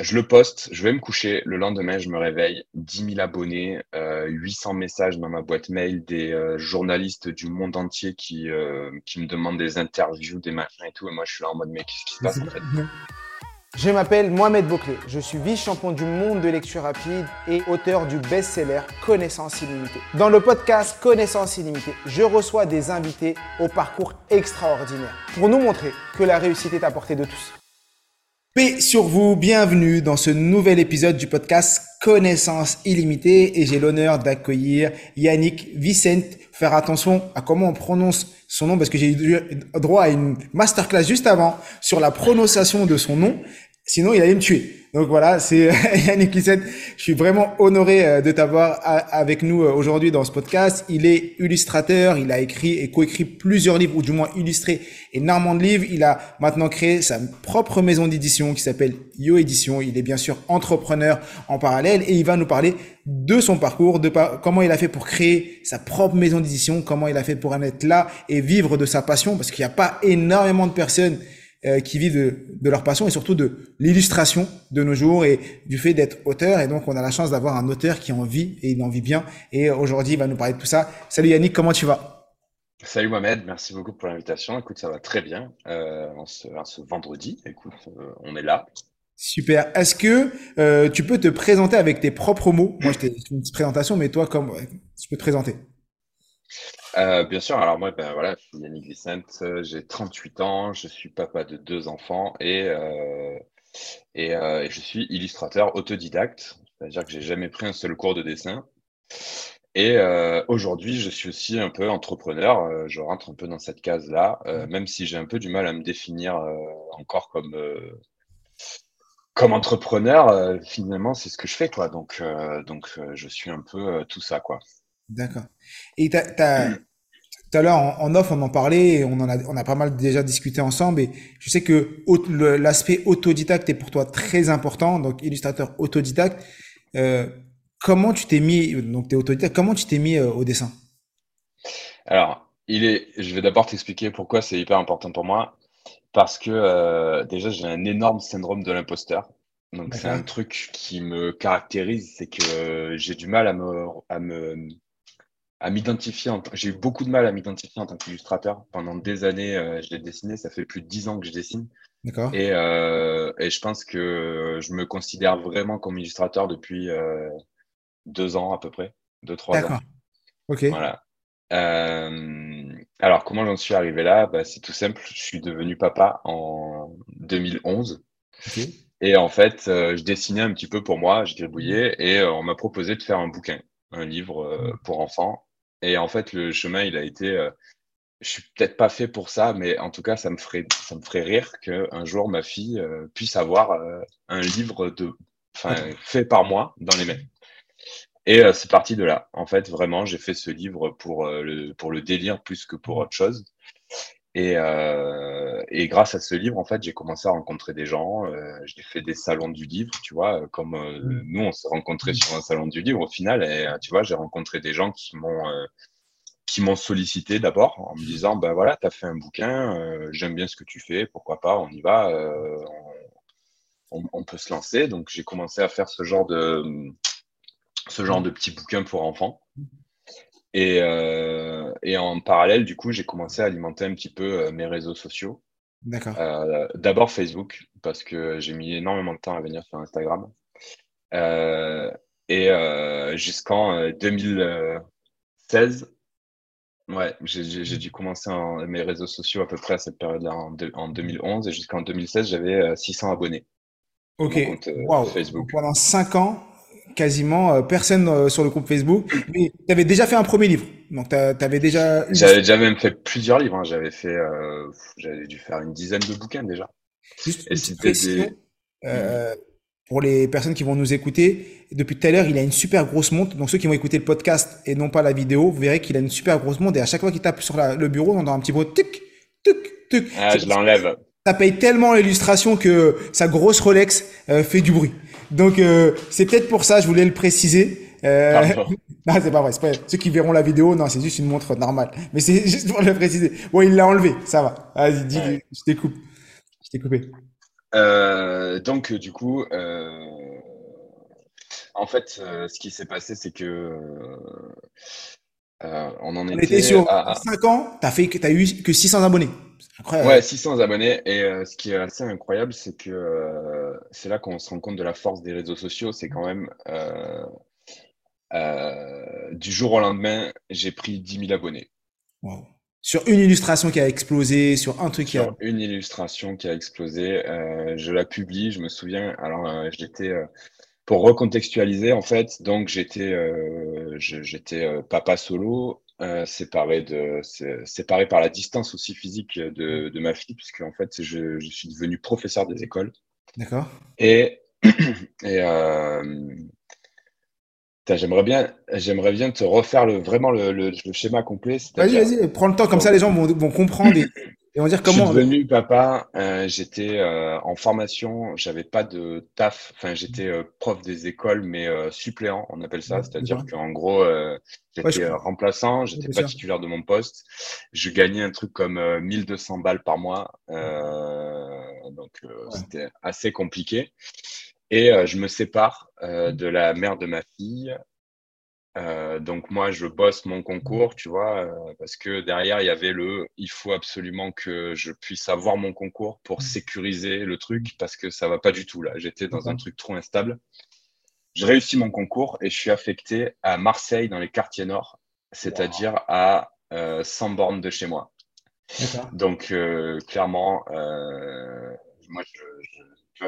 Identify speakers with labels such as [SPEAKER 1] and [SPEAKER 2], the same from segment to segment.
[SPEAKER 1] je le poste, je vais me coucher. Le lendemain, je me réveille, 10 000 abonnés, euh, 800 messages dans ma boîte mail, des euh, journalistes du monde entier qui, euh, qui me demandent des interviews, des machins et tout. Et moi, je suis là en mode, mais qu'est-ce qui se passe en fait?
[SPEAKER 2] Je m'appelle Mohamed Bouclé, je suis vice-champion du monde de lecture rapide et auteur du best-seller Connaissance illimitée. Dans le podcast Connaissance illimitée, je reçois des invités au parcours extraordinaire pour nous montrer que la réussite est à portée de tous. Sur vous, bienvenue dans ce nouvel épisode du podcast Connaissance illimitée et j'ai l'honneur d'accueillir Yannick Vicente. Faire attention à comment on prononce son nom parce que j'ai eu droit à une masterclass juste avant sur la prononciation de son nom. Sinon, il allait me tuer. Donc voilà, c'est Yannick Lissette. Je suis vraiment honoré euh, de t'avoir avec nous euh, aujourd'hui dans ce podcast. Il est illustrateur, il a écrit et coécrit plusieurs livres, ou du moins illustré énormément de livres. Il a maintenant créé sa propre maison d'édition qui s'appelle Yo Édition. Il est bien sûr entrepreneur en parallèle et il va nous parler de son parcours, de comment il a fait pour créer sa propre maison d'édition, comment il a fait pour en être là et vivre de sa passion, parce qu'il n'y a pas énormément de personnes euh, qui vivent de, de, leur passion et surtout de l'illustration de nos jours et du fait d'être auteur. Et donc, on a la chance d'avoir un auteur qui en vit et il en vit bien. Et aujourd'hui, il va nous parler de tout ça. Salut Yannick, comment tu vas?
[SPEAKER 1] Salut Mohamed, merci beaucoup pour l'invitation. Écoute, ça va très bien euh, en, ce, ce, vendredi. Écoute, euh, on est là.
[SPEAKER 2] Super. Est-ce que euh, tu peux te présenter avec tes propres mots? Moi, je t'ai une petite présentation, mais toi, comme tu peux te présenter
[SPEAKER 1] euh, bien sûr, alors moi, ben voilà, je suis Yannick Vicente, euh, j'ai 38 ans, je suis papa de deux enfants et, euh, et, euh, et, je suis illustrateur autodidacte, c'est-à-dire que j'ai jamais pris un seul cours de dessin. Et aujourd'hui, je suis aussi un peu entrepreneur, je rentre un peu dans cette case-là, même si j'ai un peu du mal à me définir encore comme, comme entrepreneur, finalement, c'est ce que je fais, quoi. Donc, donc je suis un peu tout ça, quoi.
[SPEAKER 2] D'accord. Et t'as, t'as, tout à l'heure, en, off, on en parlait, on en a, on a pas mal déjà discuté ensemble. Et je sais que l'aspect autodidacte est pour toi très important, donc illustrateur autodidacte. Euh, comment tu t'es mis, donc tu es autodidacte, comment tu t'es mis euh, au dessin?
[SPEAKER 1] Alors, il est, je vais d'abord t'expliquer pourquoi c'est hyper important pour moi. Parce que euh, déjà, j'ai un énorme syndrome de l'imposteur. Donc, c'est un truc qui me caractérise, c'est que j'ai du mal à me, à me à m'identifier. J'ai eu beaucoup de mal à m'identifier en tant qu'illustrateur. Pendant des années, euh, je l'ai dessiné. Ça fait plus de dix ans que je dessine.
[SPEAKER 2] D'accord.
[SPEAKER 1] Et, euh, et je pense que je me considère vraiment comme illustrateur depuis euh, deux ans à peu près, deux trois ans. D'accord.
[SPEAKER 2] Ok.
[SPEAKER 1] Voilà. Euh, alors comment j'en suis arrivé là? Bah, C'est tout simple. Je suis devenu papa en 2011. Okay. Et en fait, je dessinais un petit peu pour moi, je gribouillais, et on m'a proposé de faire un bouquin, un livre pour enfants. Et en fait, le chemin, il a été. Euh, je suis peut-être pas fait pour ça, mais en tout cas, ça me ferait, ça me ferait rire qu'un jour ma fille euh, puisse avoir euh, un livre de, fait par moi dans les mains. Et c'est parti de là. En fait, vraiment, j'ai fait ce livre pour le pour le délire plus que pour autre chose. Et, euh, et, grâce à ce livre, en fait, j'ai commencé à rencontrer des gens. Euh, j'ai fait des salons du livre, tu vois, comme euh, mmh. nous, on s'est rencontrés sur un salon du livre au final. Et euh, tu vois, j'ai rencontré des gens qui m'ont euh, qui m'ont sollicité d'abord en me disant, ben voilà, tu as fait un bouquin, j'aime bien ce que tu fais, pourquoi pas, on y va, on, on, peut se lancer. Donc j'ai commencé à faire ce genre de ce genre de petits bouquins pour enfants. Et, euh, et, en parallèle, du coup, j'ai commencé à alimenter un petit peu euh, mes réseaux sociaux.
[SPEAKER 2] D'accord.
[SPEAKER 1] Euh, D'abord Facebook, parce que j'ai mis énormément de temps à venir sur Instagram. Et jusqu'en 2016, euh, ouais, j'ai dû commencer en, mes réseaux sociaux à peu près à cette période-là, en, en, 2011. Et jusqu'en 2016, j'avais 600 abonnés.
[SPEAKER 2] Ok. Wow. Facebook. pendant 5 ans, quasiment euh, personne euh, sur le groupe Facebook. Mais tu avais déjà fait un premier livre. Donc, tu avais déjà.
[SPEAKER 1] J'avais déjà même fait plusieurs livres. Hein. J'avais fait, euh, j'avais dû faire une dizaine de bouquins déjà.
[SPEAKER 2] Juste Et c'était des... euh, pour les personnes qui vont nous écouter, depuis tout à l'heure, il a une super grosse montre. Donc, ceux qui vont écouter le podcast et non pas la vidéo, vous verrez qu'il a une super grosse montre. Et à chaque fois qu'il tape sur la, le bureau, on entend un petit bruit tic, tic, tic.
[SPEAKER 1] Ah, je l'enlève.
[SPEAKER 2] Ça paye tellement l'illustration que sa grosse Rolex euh, fait du bruit. Donc euh, c'est peut-être pour ça, je voulais le préciser. Euh... non, c'est pas vrai. Pas... Ceux qui verront la vidéo, non, c'est juste une montre normale. Mais c'est juste pour le préciser. Bon, il l'a enlevé, ça va. Vas-y, dis, ouais. je t'ai coupé. Je t'ai coupé.
[SPEAKER 1] donc, du coup, en fait, ce qui s'est passé, c'est que on en
[SPEAKER 2] on était, sur 5 ans, tu as, eu que 600 abonnés.
[SPEAKER 1] Incroyable. Ouais, 600 abonnés. Et ce qui est assez incroyable, c'est que c'est là qu'on se rend compte de la force des réseaux sociaux. C'est quand même du jour au lendemain, j'ai pris 10 000 abonnés.
[SPEAKER 2] Sur une illustration qui a explosé, sur un truc
[SPEAKER 1] qui a... Une illustration qui a explosé. Euh, je la publie, je me souviens. Alors, euh, j'étais. Euh, pour recontextualiser, en fait, donc j'étais j'étais papa solo, séparé, de, séparé par la distance aussi physique de, de ma fille, puisque en fait, je, je suis devenu professeur des écoles.
[SPEAKER 2] D'accord.
[SPEAKER 1] Et, et J'aimerais bien, j'aimerais bien te refaire le, vraiment le, le, schéma complet.
[SPEAKER 2] Vas-y, vas-y, prends le temps, comme ça les gens vont, vont comprendre et, vont dire comment.
[SPEAKER 1] Je suis devenu papa, euh, j'étais euh, en formation, j'avais pas de taf, enfin j'étais euh, prof des écoles, mais suppléant, on appelle ça, c'est-à-dire qu'en gros, j'étais remplaçant, j'étais pas titulaire de mon poste, je gagnais un truc comme 1200 balles par mois, donc c'était assez compliqué. Et je me sépare euh, de la mère de ma fille. Euh, donc moi, je bosse mon concours, tu vois, parce que derrière, il y avait le, il faut absolument que je puisse avoir mon concours pour sécuriser le truc, parce que ça va pas du tout là. J'étais dans un truc trop instable. Je réussis mon concours et je suis affecté à Marseille, dans les quartiers nord, c'est-à-dire à 100 bornes de chez moi. Donc clairement, moi, je,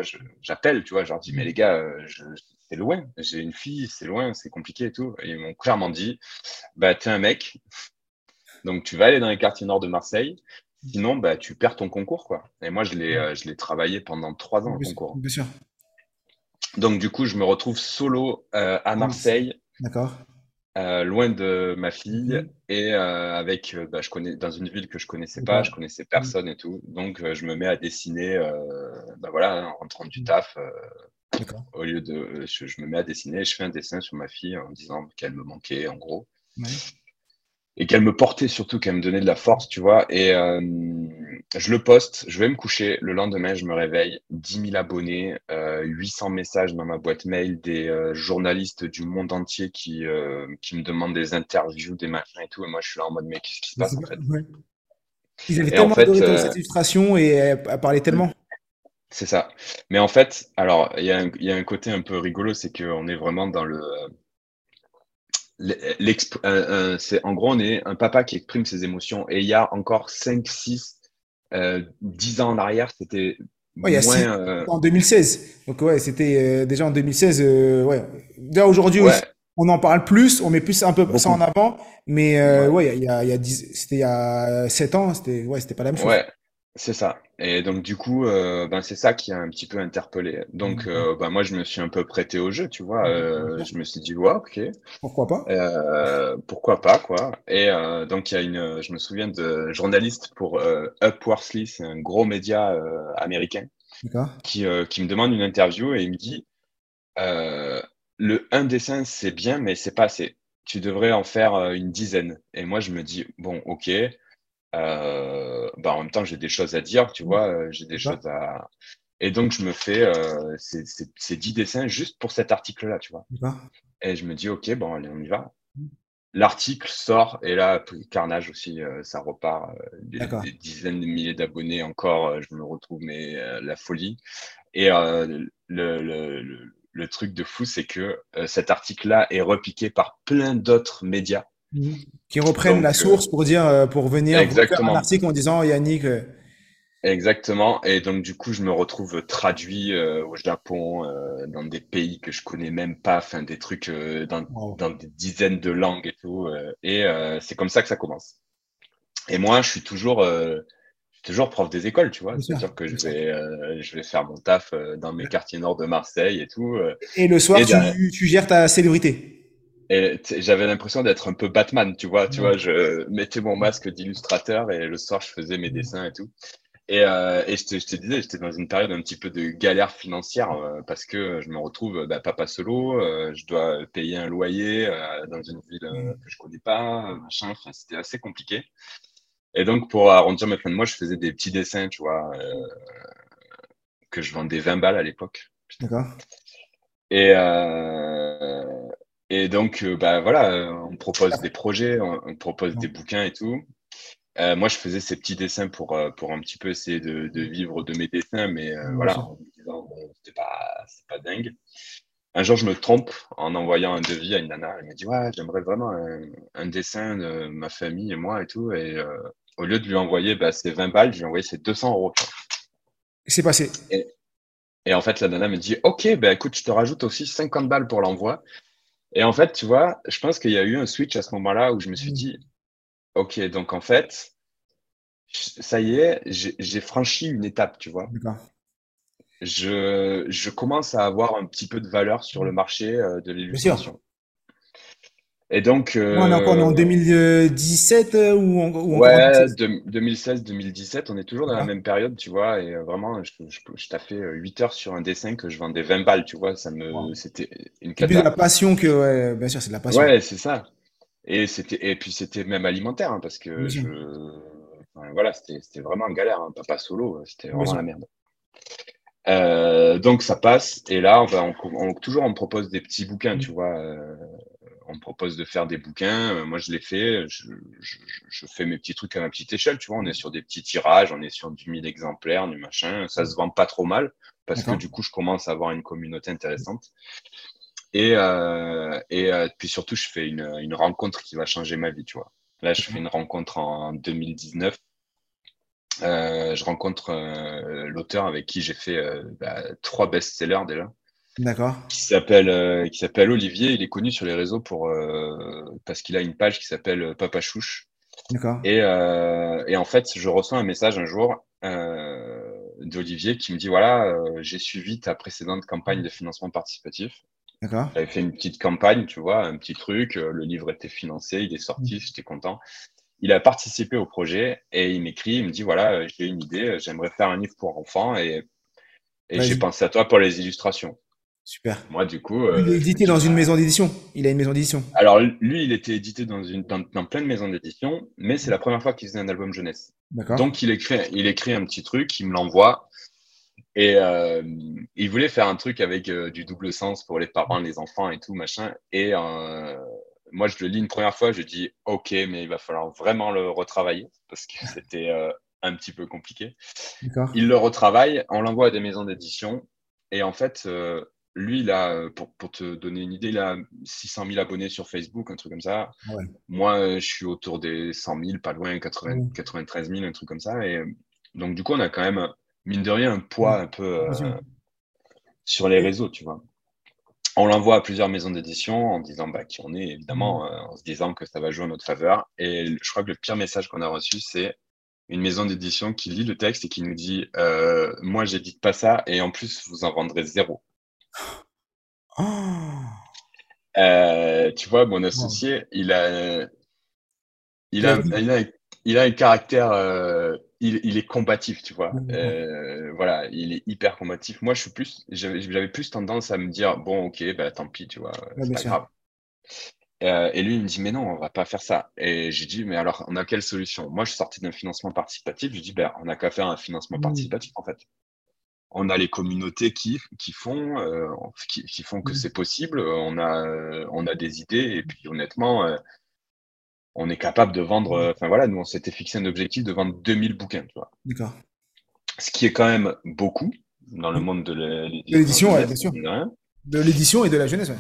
[SPEAKER 1] je j'appelle, tu vois, je leur dis, mais les gars, euh, c'est loin, j'ai une fille, c'est loin, c'est compliqué et tout. Et ils m'ont clairement dit, bah, t'es un mec, donc tu vas aller dans les quartiers nord de Marseille, sinon, bah, tu perds ton concours, quoi. Et moi, je l'ai, euh, je l'ai travaillé pendant trois ans, le concours.
[SPEAKER 2] Bien sûr.
[SPEAKER 1] Donc, du coup, je me retrouve solo euh, à Marseille.
[SPEAKER 2] D'accord.
[SPEAKER 1] Euh, loin de ma fille mhm. et euh, avec euh, bah, je connais dans une ville que je connaissais pas, je connaissais personne et tout, donc je me mets à dessiner, bah, voilà, en rentrant du taf, au lieu de, je, me mets à dessiner, je fais un dessin sur ma fille en disant qu'elle me manquait en gros et qu'elle me portait surtout, qu'elle me donnait de la force, tu vois. Et euh, je le poste, je vais me coucher. Le lendemain, je me réveille, 10 000 abonnés, euh, 800 messages dans ma boîte mail, des euh, journalistes du monde entier qui, euh, qui me demandent des interviews, des machins et tout. Et moi, je suis là en mode, mais qu'est-ce qui se passe en fait?
[SPEAKER 2] Ils avaient tellement adoré euh, cette illustration et elle, parlait tellement.
[SPEAKER 1] C'est ça. Mais en fait, alors, il y, y, a un côté un peu rigolo, c'est qu'on est vraiment dans le c'est en gros, on est un papa qui exprime ses émotions. Et il y a encore 5, 6, euh, 10 ans en arrière, c'était
[SPEAKER 2] ouais, moins. Euh, en 2016. Donc, ouais, c'était euh, déjà en 2016. Euh, ouais. Déjà aujourd'hui, on en parle plus, on met plus un peu ça en avant. Mais ouais, il y a, y a, c'était il y a 7 ans, c'était ouais, c'était pas la même chose.
[SPEAKER 1] Ouais, c'est ça. Et donc, du coup, euh, ben, c'est ça qui a un petit peu interpellé. Donc, euh, ben, moi, je me suis un peu prêté au jeu, tu vois. Euh, je me suis dit, ouais, ok.
[SPEAKER 2] Pourquoi pas?
[SPEAKER 1] Pourquoi pas, quoi. Et donc, il y a une, je me souviens de journaliste pour Upworthly, c'est un gros média américain, qui, qui me demande une interview et il me dit, le un dessin, c'est bien, mais c'est pas assez. Tu devrais en faire une dizaine. Et moi, je me dis, bon, ok. Euh, bah en même temps, j'ai des choses à dire, tu vois, euh, j'ai des choses à. Et donc, je me fais euh, ces, ces, 10 dessins juste pour cet article-là, tu vois. Et je me dis, OK, bon, allez, on y va. L'article sort et là, carnage aussi, euh, ça repart. Euh, des, dizaines de milliers d'abonnés encore, je me retrouve, mais la folie. Et le, le, le, truc de fou, c'est que cet article-là est repiqué par plein d'autres médias.
[SPEAKER 2] Qui reprennent la source pour dire, euh, pour venir faire un article en disant Yannick. Euh,
[SPEAKER 1] exactement. Et donc, du coup, je me retrouve traduit euh, au Japon, dans des pays que je connais même pas, enfin, des trucs dans, dans, des dizaines de langues et tout. et c'est comme ça que ça commence. Et moi, je suis toujours, toujours prof des écoles, tu vois. C'est-à-dire que je vais, je vais faire mon taf dans mes quartiers nord de Marseille et tout.
[SPEAKER 2] et le soir, tu, tu gères ta célébrité.
[SPEAKER 1] Et j'avais l'impression d'être un peu Batman, tu vois. Tu vois, je mettais mon masque d'illustrateur et le soir, je faisais mes dessins et tout. Et, euh, et je, te, je, te, disais, j'étais dans une période un petit peu de galère financière euh, parce que je me retrouve bah, papa solo, euh, je dois payer un loyer dans une ville que je connais pas, machin. Enfin, c'était assez compliqué. Et donc, pour arrondir mes fins de mois, je faisais des petits dessins, tu vois, que je vendais 20 balles à l'époque.
[SPEAKER 2] D'accord.
[SPEAKER 1] Et, et donc, bah, voilà, on propose des projets, on, propose des bouquins et tout. moi, je faisais ces petits dessins pour, pour un petit peu essayer de, de vivre de mes dessins, mais voilà, en me disant, bon, c'était pas, pas dingue un jour, je me trompe en envoyant un devis à une nana. Elle m'a dit Ouais, j'aimerais vraiment un, dessin de ma famille et moi et tout. Et euh, au lieu de lui envoyer bah, ses 20 balles, je lui ai envoyé ses 200 euros.
[SPEAKER 2] C'est passé.
[SPEAKER 1] Et, en fait, la nana me dit Ok, bah, écoute, je te rajoute aussi 50 balles pour l'envoi. Et en fait, tu vois, je pense qu'il y a eu un switch à ce moment-là où je me suis mmh. dit Ok, donc en fait, ça y est, j'ai franchi une étape, tu vois je, je, commence à avoir un petit peu de valeur sur le marché euh, de l'illustration. Et donc.
[SPEAKER 2] Euh, on est encore en 2017 euh, ou,
[SPEAKER 1] ou Ouais, 2016-2017, on est toujours dans la même période, tu vois. Et vraiment, je, je, je fait 8 heures sur un dessin que je vendais 20 balles, tu vois. Ça me, c'était une
[SPEAKER 2] catastrophe. de la passion que, ouais, bien sûr, c'est de la passion.
[SPEAKER 1] Ouais, c'est ça. Et c'était, et puis c'était même alimentaire, hein, parce que je, enfin, voilà, c'était vraiment une galère, hein, papa solo, c'était vraiment la merde. Euh, donc ça passe et là on, va, on, toujours on me propose des petits bouquins tu vois euh, on me propose de faire des bouquins euh, moi je les fais je, je, je, fais mes petits trucs à ma petite échelle tu vois on est sur des petits tirages on est sur du 1000 exemplaires du machin ça se vend pas trop mal parce que du coup je commence à avoir une communauté intéressante. Et, euh, et puis surtout je fais une, une rencontre qui va changer ma vie tu vois. Là je fais une rencontre en 2019 euh, je rencontre euh, l'auteur avec qui j'ai fait euh, bah, trois best-sellers déjà.
[SPEAKER 2] D'accord.
[SPEAKER 1] Qui s'appelle qui s'appelle Olivier. Il est connu sur les réseaux pour parce qu'il a une page qui s'appelle Papa Chouche.
[SPEAKER 2] D'accord.
[SPEAKER 1] Et, et en fait, je reçois un message un jour d'Olivier qui me dit voilà, j'ai suivi ta précédente campagne de financement participatif.
[SPEAKER 2] D'accord.
[SPEAKER 1] J'avais fait une petite campagne, tu vois, un petit truc. Le livre était financé, il est sorti, mmh. j'étais content il a participé au projet et il m'écrit, il me dit voilà, euh, j'ai une idée, j'aimerais faire un livre pour enfants et, et j'ai pensé à toi pour les illustrations.
[SPEAKER 2] Super.
[SPEAKER 1] Moi, du coup.
[SPEAKER 2] il est euh, édité dans une maison d'édition. Il a une maison d'édition.
[SPEAKER 1] Alors, lui, il était édité dans, une, dans, plein de maisons d'édition, mais c'est la première fois qu'il faisait un album jeunesse. Donc, il écrit, il écrit un petit truc, il me l'envoie. Et euh, il voulait faire un truc avec du double sens pour les parents, les enfants et tout, machin. Et moi, je le lis une première fois, je dis OK, mais il va falloir vraiment le retravailler parce que c'était euh, un petit peu compliqué. Il le retravaille, on l'envoie à des maisons d'édition et en fait, euh, lui, il a, pour, pour, te donner une idée, il a 600 000 abonnés sur Facebook, un truc comme ça. Moi, je suis autour des 100 000, pas loin, 80, 93 000, un truc comme ça. Et donc, du coup, on a quand même, mine de rien, un poids un peu euh, sur les réseaux, tu vois on l'envoie à plusieurs maisons d'édition en disant bah, qui on est, évidemment, euh, en se disant que ça va jouer en notre faveur. Et je crois que le pire message qu'on a reçu, c'est une maison d'édition qui lit le texte et qui nous dit euh, Moi, j'édite pas ça, et en plus, vous en vendrez zéro. Oh. Euh, tu vois, mon associé, il a, il a, il a, il a un caractère il, est combatif, tu vois. Euh, voilà, il est hyper combatif. Moi, je suis plus, j'avais plus tendance à me dire, bon, ok, bah, tant pis, tu vois, c'est pas grave. Euh, et lui, il me dit, mais non, on va pas faire ça. Et j'ai dit, mais alors, on a quelle solution? Moi, je suis sorti d'un financement participatif. Je dis, ben, on n'a qu'à faire un financement mmh. participatif, en fait. On a les communautés qui, qui font, euh, qui, font que mmh. c'est possible. On a, on a des idées. Et puis, honnêtement, on est capable de vendre. Euh, enfin voilà, nous, on s'était fixé un objectif de vendre 2000 bouquins. Tu vois.
[SPEAKER 2] D'accord.
[SPEAKER 1] Ce qui est quand même beaucoup dans le monde de
[SPEAKER 2] l'édition. bien sûr. De l'édition et de la jeunesse,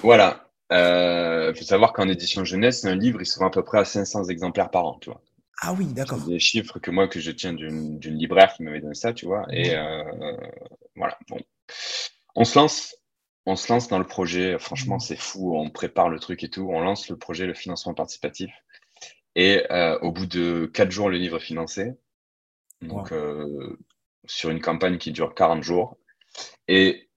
[SPEAKER 1] Voilà. Il euh, faut savoir qu'en édition jeunesse, un livre, il se vend à peu près à 500 exemplaires par an, tu vois.
[SPEAKER 2] Ah oui, d'accord.
[SPEAKER 1] Des chiffres que moi, que je tiens d'une libraire qui m'avait donné ça, tu vois. Et euh, voilà, bon. On se lance on se lance dans le projet. Franchement, mmh. c'est fou. On prépare le truc et tout. On lance le projet, le financement participatif. Et euh, au bout de quatre jours, le livre est financé. Donc, euh, sur une campagne qui dure 40 jours. Et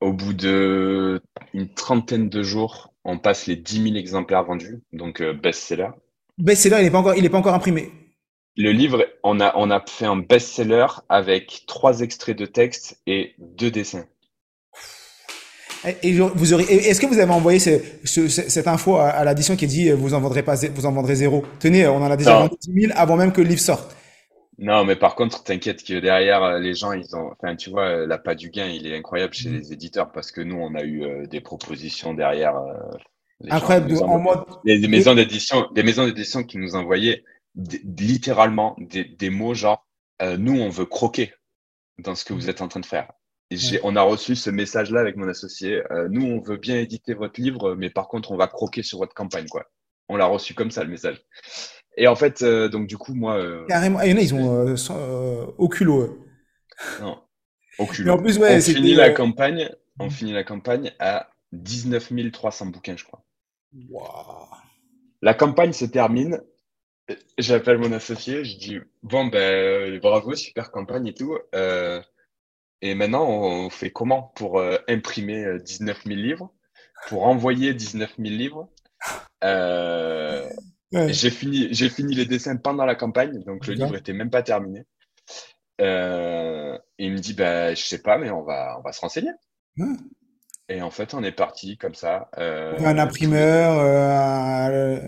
[SPEAKER 1] au bout de une trentaine de jours, on passe les 10 000 exemplaires vendus. Donc, best-seller.
[SPEAKER 2] Best-seller, il n'est pas, encore, pas encore imprimé.
[SPEAKER 1] Le livre, on a, on a fait un best-seller avec trois extraits de texte et deux dessins.
[SPEAKER 2] Et vous aurez, est-ce que vous avez envoyé cette info à, l'addition qui dit vous en vendrez pas, vous en vendrez zéro? Tenez, on en a déjà vendu 10 000 avant même que le livre sorte.
[SPEAKER 1] Non, mais par contre, t'inquiète que derrière, les gens, ils ont. Enfin, tu vois, la pas du gain, il est incroyable chez mm. les éditeurs parce que nous, on a eu des propositions derrière.
[SPEAKER 2] Incroyable, en mode.
[SPEAKER 1] Des, maisons d'édition, des maisons d'édition qui nous envoyaient littéralement des, mots genre nous, on veut croquer dans ce que vous mm. êtes en train de faire. Et on a reçu ce message-là avec mon associé. nous, on veut bien éditer votre livre, mais par contre, on va croquer sur votre campagne, quoi. On l'a reçu comme ça, le message. Et en fait, euh, donc du coup, moi. Euh,
[SPEAKER 2] Carrément. il y en a, ils ont euh, euh au culot.
[SPEAKER 1] Non, au culot. en plus, ouais, on finit la campagne. On finit la campagne à 19 300 bouquins, je crois.
[SPEAKER 2] Wow.
[SPEAKER 1] La campagne se termine. J'appelle mon associé, je dis bon ben bravo, super campagne et tout. et maintenant, on fait comment pour imprimer 19 000 livres, pour envoyer 19 000 livres euh, j'ai fini, j'ai fini les dessins pendant la campagne, donc le livre était même pas terminé. Euh, il me dit, bah, je sais pas, mais on va, on va se renseigner. Et en fait, on est parti comme ça.
[SPEAKER 2] Euh, un imprimeur. Euh,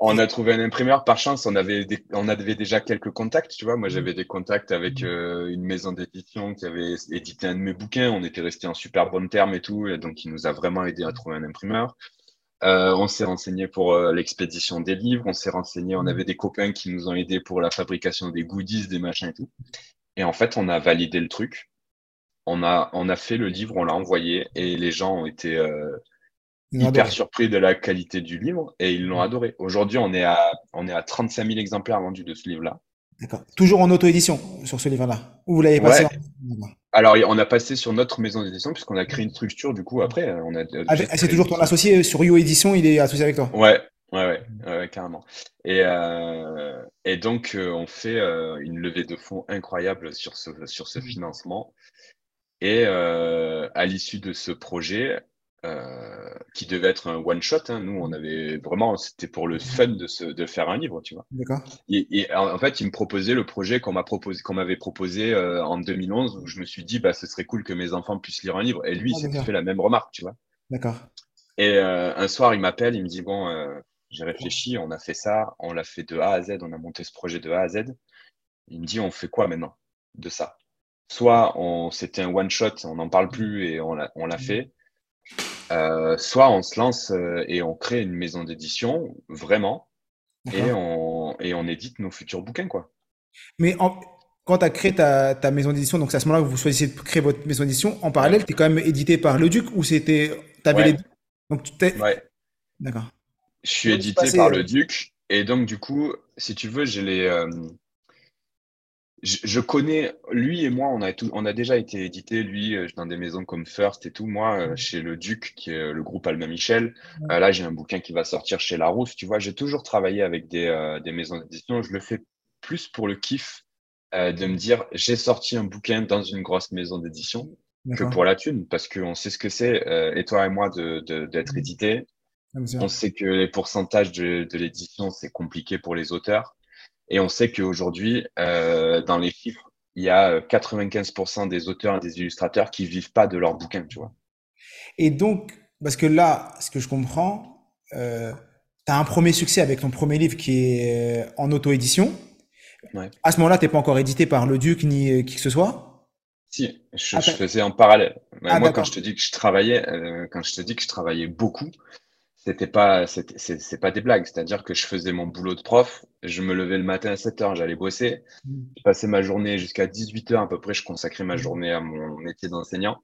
[SPEAKER 1] on a trouvé un imprimeur. Par chance, on avait, on avait déjà quelques contacts. Tu vois, moi, j'avais des contacts avec une maison d'édition qui avait édité un de mes bouquins. On était resté en super bon terme et tout. Et donc, il nous a vraiment aidé à trouver un imprimeur. Euh, on s'est renseigné pour euh, l'expédition des livres, on s'est renseigné, on avait des copains qui nous ont aidés pour la fabrication des goodies, des machins et tout. Et en fait, on a validé le truc. On a, on a fait le livre, on l'a envoyé et les gens ont été euh, hyper surpris de la qualité du livre et ils l'ont adoré. Aujourd'hui, on est à, on est à 35 000 exemplaires vendus de ce livre-là.
[SPEAKER 2] D'accord. Toujours en auto-édition sur ce livre-là Ou vous l'avez passé
[SPEAKER 1] Alors, on a passé sur notre maison d'édition puisqu'on a créé une structure du coup après. On a,
[SPEAKER 2] ah, c'est toujours ton associé sur Yo Édition, il est associé avec toi?
[SPEAKER 1] Ouais, ouais, ouais, carrément. Et, euh, et donc, euh, on fait euh, une levée de fonds incroyable sur ce, sur ce mmh. financement. Et à l'issue de ce projet, euh, qui devait être un one shot. Hein. Nous, on avait vraiment, c'était pour le fun de, se, de faire un livre, tu vois.
[SPEAKER 2] D'accord.
[SPEAKER 1] Et, en fait, il me proposait le projet qu'on m'a proposé, qu'on m'avait proposé euh, en 2011, où je me suis dit, bah, ce serait cool que mes enfants puissent lire un livre. Et lui, il ah, s'est fait la même remarque, tu vois.
[SPEAKER 2] D'accord.
[SPEAKER 1] Et euh, un soir, il m'appelle, il me dit, bon, j'ai réfléchi, on a fait ça, on l'a fait de A à Z, on a monté ce projet de A à Z. Il me dit, on fait quoi maintenant de ça? Soit on, c'était un one shot, on n'en parle plus et on l'a, on l'a mmh. fait euh, soit on se lance euh, et on crée une maison d'édition, vraiment, et on, et on édite nos futurs bouquins, quoi.
[SPEAKER 2] Mais quand tu as créé ta, ta maison d'édition, donc c'est à ce moment-là que vous choisissez de créer votre maison d'édition, en parallèle, tu es quand même édité par Le Duc ou c'était. T'avais les deux? Donc tu t'es.
[SPEAKER 1] Ouais.
[SPEAKER 2] D'accord.
[SPEAKER 1] Je suis édité par Le Duc, et donc du coup, si tu veux, j'ai les. Euh, je, connais, lui et moi, on a, tout, on a déjà été édité, lui, euh, dans des maisons comme First et tout. Moi, euh, chez le Duc, qui est le groupe Alma Michel, euh, là, j'ai un bouquin qui va sortir chez Larousse. Tu vois, j'ai toujours travaillé avec des, des maisons d'édition. Je le fais plus pour le kiff de me dire, j'ai sorti un bouquin dans une grosse maison d'édition que pour la thune, parce qu'on sait ce que c'est, et toi et moi, d'être de, d'être édité. On sait que les pourcentages de, de l'édition, c'est compliqué pour les auteurs. Et on sait qu'aujourd'hui, euh, dans les chiffres, il y a 95% des auteurs et des illustrateurs qui vivent pas de leur bouquin, tu vois.
[SPEAKER 2] Et donc, parce que là, ce que je comprends, euh, tu as un premier succès avec ton premier livre qui est euh, en auto-édition. Ouais. À ce moment-là, tu n'es pas encore édité par le Duc ni euh, qui que ce soit?
[SPEAKER 1] Si, je, je faisais en parallèle. Ah, moi, quand je te dis que je travaillais, euh, quand je te dis que je travaillais beaucoup, c'était pas c'est pas des blagues. C'est à dire que je faisais mon boulot de prof je me levais le matin à 7 heures j'allais bosser. Je passais ma journée jusqu'à 18 heures à peu près je consacrais ma journée à mon métier d'enseignant.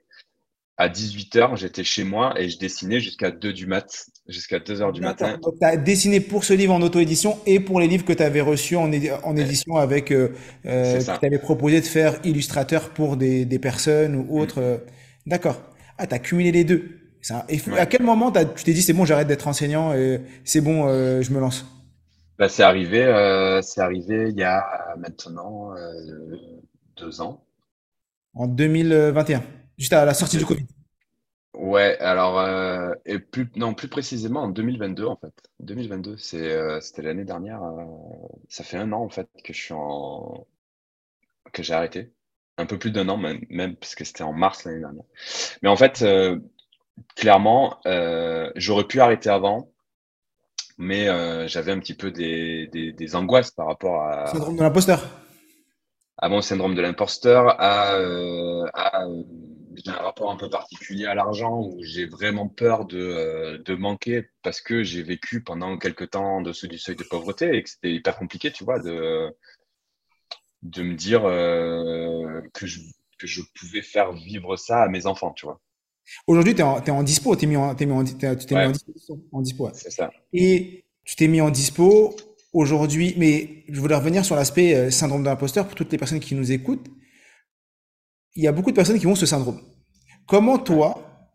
[SPEAKER 1] À 18 heures j'étais chez moi et je dessinais jusqu'à 2 du mat jusqu'à 2 heures du matin.
[SPEAKER 2] Donc tu as dessiné pour ce livre en auto-édition et pour les livres que tu avais reçus en, en édition avec euh, euh que tu avais proposé de faire illustrateur pour des, des personnes ou autres euh, d'accord. Ah tu as cumulé les deux à quel moment tu t'es dit c'est bon, j'arrête d'être enseignant et c'est bon, euh, je me lance?
[SPEAKER 1] Bah, C'est arrivé, euh, c'est arrivé il y a maintenant euh, deux ans.
[SPEAKER 2] En 2021, juste à la sortie du Covid.
[SPEAKER 1] Ouais, alors et plus non plus précisément en 2022 en fait. 2022, c'est c'était l'année dernière. ça fait un an en fait que je suis en que j'ai arrêté. Un peu plus d'un an même, même parce que c'était en mars l'année dernière. Mais en fait, clairement, euh, j'aurais pu arrêter avant, mais euh, j'avais un petit peu des, des, angoisses par rapport à.
[SPEAKER 2] Syndrome de l'imposteur.
[SPEAKER 1] à mon syndrome de l'imposteur, à, à j'ai un rapport un peu particulier à l'argent où j'ai vraiment peur de, de manquer parce que j'ai vécu pendant quelques temps en dessous du seuil de pauvreté et que c'était hyper compliqué, tu vois, de, de me dire que, je, que je pouvais faire vivre ça à mes enfants, tu vois.
[SPEAKER 2] Aujourd'hui, tu es, en dispo, tu t'es mis en, mis en, dispo. En dispo
[SPEAKER 1] C'est ça.
[SPEAKER 2] Et tu t'es mis en dispo aujourd'hui, mais je voulais revenir sur l'aspect euh, syndrome d'imposteur pour toutes les personnes qui nous écoutent. Il y a beaucoup de personnes qui ont ce syndrome. Comment toi,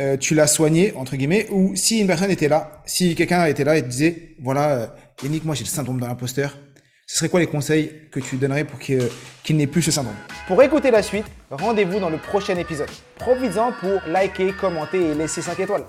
[SPEAKER 2] euh, tu l'as soigné, entre guillemets, ou si une personne était là, si quelqu'un était là et te disait, voilà, euh, Yannick, moi j'ai le syndrome de l'imposteur, ce serait quoi les conseils que tu donnerais pour qu'il n'ait plus ce syndrome? Pour écouter la suite, rendez-vous dans le prochain épisode. Profites-en pour liker, commenter et laisser 5 étoiles.